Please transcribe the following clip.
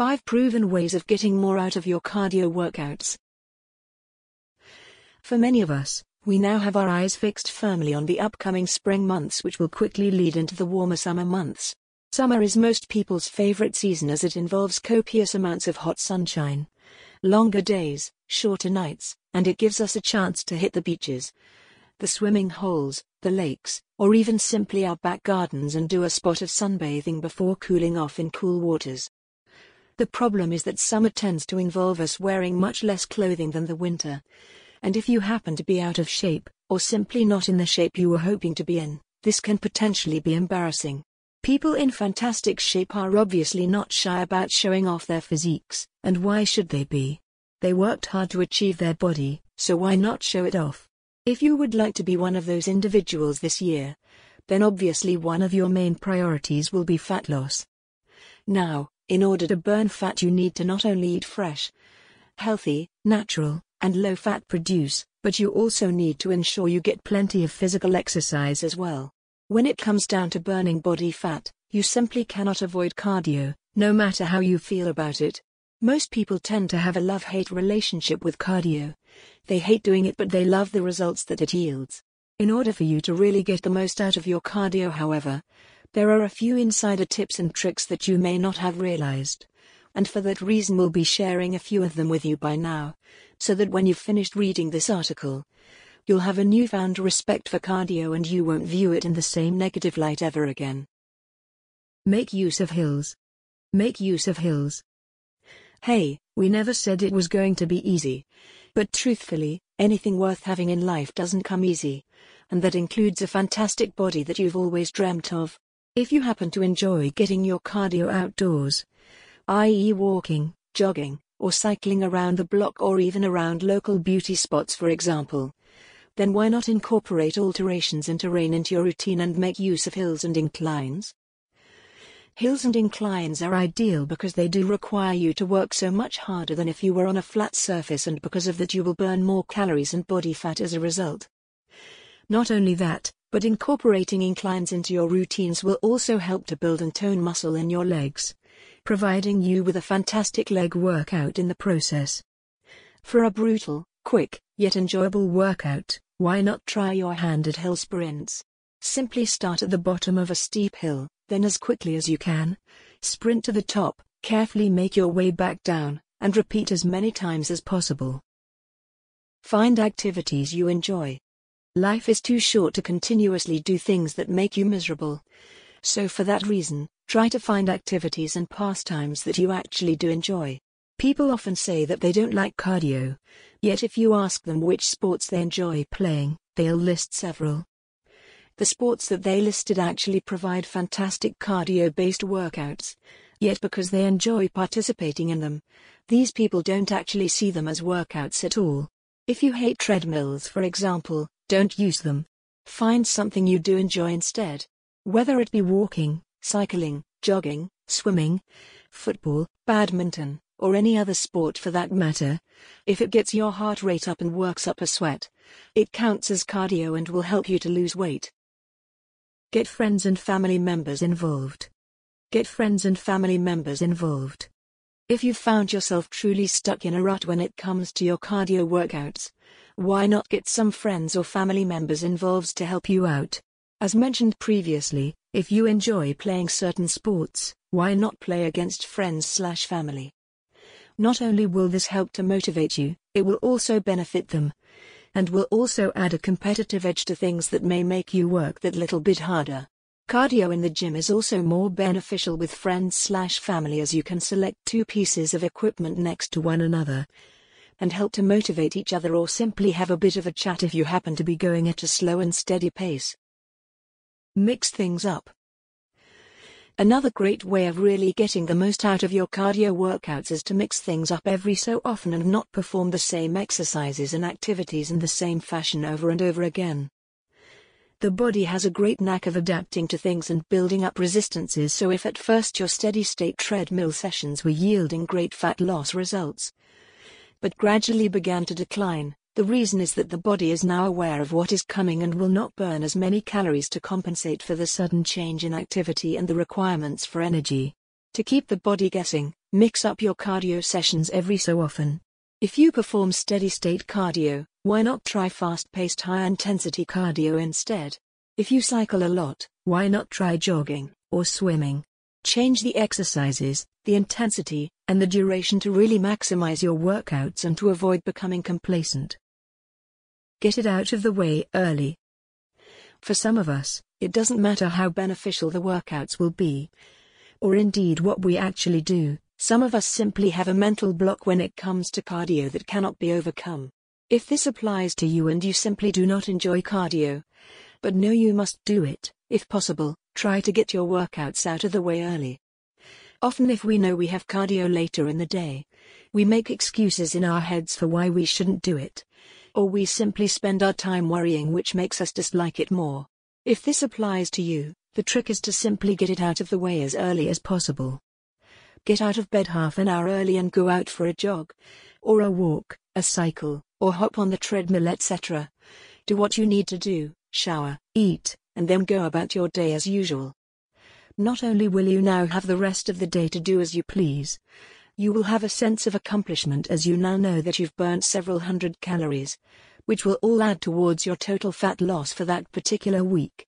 5 Proven Ways of Getting More Out of Your Cardio Workouts. For many of us, we now have our eyes fixed firmly on the upcoming spring months, which will quickly lead into the warmer summer months. Summer is most people's favorite season as it involves copious amounts of hot sunshine, longer days, shorter nights, and it gives us a chance to hit the beaches, the swimming holes, the lakes, or even simply our back gardens and do a spot of sunbathing before cooling off in cool waters. The problem is that summer tends to involve us wearing much less clothing than the winter. And if you happen to be out of shape, or simply not in the shape you were hoping to be in, this can potentially be embarrassing. People in fantastic shape are obviously not shy about showing off their physiques, and why should they be? They worked hard to achieve their body, so why not show it off? If you would like to be one of those individuals this year, then obviously one of your main priorities will be fat loss. Now, in order to burn fat, you need to not only eat fresh, healthy, natural, and low fat produce, but you also need to ensure you get plenty of physical exercise as well. When it comes down to burning body fat, you simply cannot avoid cardio, no matter how you feel about it. Most people tend to have a love hate relationship with cardio. They hate doing it, but they love the results that it yields. In order for you to really get the most out of your cardio, however, there are a few insider tips and tricks that you may not have realized. And for that reason, we'll be sharing a few of them with you by now, so that when you've finished reading this article, you'll have a newfound respect for cardio and you won't view it in the same negative light ever again. Make use of hills. Make use of hills. Hey, we never said it was going to be easy. But truthfully, anything worth having in life doesn't come easy. And that includes a fantastic body that you've always dreamt of. If you happen to enjoy getting your cardio outdoors, i.e., walking, jogging, or cycling around the block or even around local beauty spots, for example, then why not incorporate alterations in terrain into your routine and make use of hills and inclines? Hills and inclines are ideal because they do require you to work so much harder than if you were on a flat surface, and because of that, you will burn more calories and body fat as a result. Not only that, but incorporating inclines into your routines will also help to build and tone muscle in your legs, providing you with a fantastic leg workout in the process. For a brutal, quick, yet enjoyable workout, why not try your hand at hill sprints? Simply start at the bottom of a steep hill, then as quickly as you can, sprint to the top, carefully make your way back down, and repeat as many times as possible. Find activities you enjoy. Life is too short to continuously do things that make you miserable. So, for that reason, try to find activities and pastimes that you actually do enjoy. People often say that they don't like cardio, yet, if you ask them which sports they enjoy playing, they'll list several. The sports that they listed actually provide fantastic cardio based workouts, yet, because they enjoy participating in them, these people don't actually see them as workouts at all. If you hate treadmills, for example, don't use them. Find something you do enjoy instead. Whether it be walking, cycling, jogging, swimming, football, badminton, or any other sport for that matter, if it gets your heart rate up and works up a sweat, it counts as cardio and will help you to lose weight. Get friends and family members involved. Get friends and family members involved. If you've found yourself truly stuck in a rut when it comes to your cardio workouts, why not get some friends or family members involved to help you out? As mentioned previously, if you enjoy playing certain sports, why not play against friends slash family? Not only will this help to motivate you, it will also benefit them. And will also add a competitive edge to things that may make you work that little bit harder. Cardio in the gym is also more beneficial with friends slash family as you can select two pieces of equipment next to one another, and help to motivate each other or simply have a bit of a chat if you happen to be going at a slow and steady pace. Mix things up. Another great way of really getting the most out of your cardio workouts is to mix things up every so often and not perform the same exercises and activities in the same fashion over and over again. The body has a great knack of adapting to things and building up resistances, so if at first your steady state treadmill sessions were yielding great fat loss results, but gradually began to decline. The reason is that the body is now aware of what is coming and will not burn as many calories to compensate for the sudden change in activity and the requirements for energy. To keep the body guessing, Mix up your cardio sessions every so often. If you perform steady state cardio, why not try fast paced high intensity cardio instead? If you cycle a lot, why not try jogging or swimming? Change the exercises, the intensity, and the duration to really maximize your workouts and to avoid becoming complacent. Get it out of the way early. For some of us, it doesn't matter how beneficial the workouts will be, or indeed what we actually do, some of us simply have a mental block when it comes to cardio that cannot be overcome. If this applies to you and you simply do not enjoy cardio, but know you must do it, if possible, try to get your workouts out of the way early. Often, if we know we have cardio later in the day, we make excuses in our heads for why we shouldn't do it. Or we simply spend our time worrying, which makes us dislike it more. If this applies to you, the trick is to simply get it out of the way as early as possible. Get out of bed half an hour early and go out for a jog, or a walk, a cycle, or hop on the treadmill, etc. Do what you need to do, shower, eat, and then go about your day as usual. Not only will you now have the rest of the day to do as you please, you will have a sense of accomplishment as you now know that you've burnt several hundred calories, which will all add towards your total fat loss for that particular week.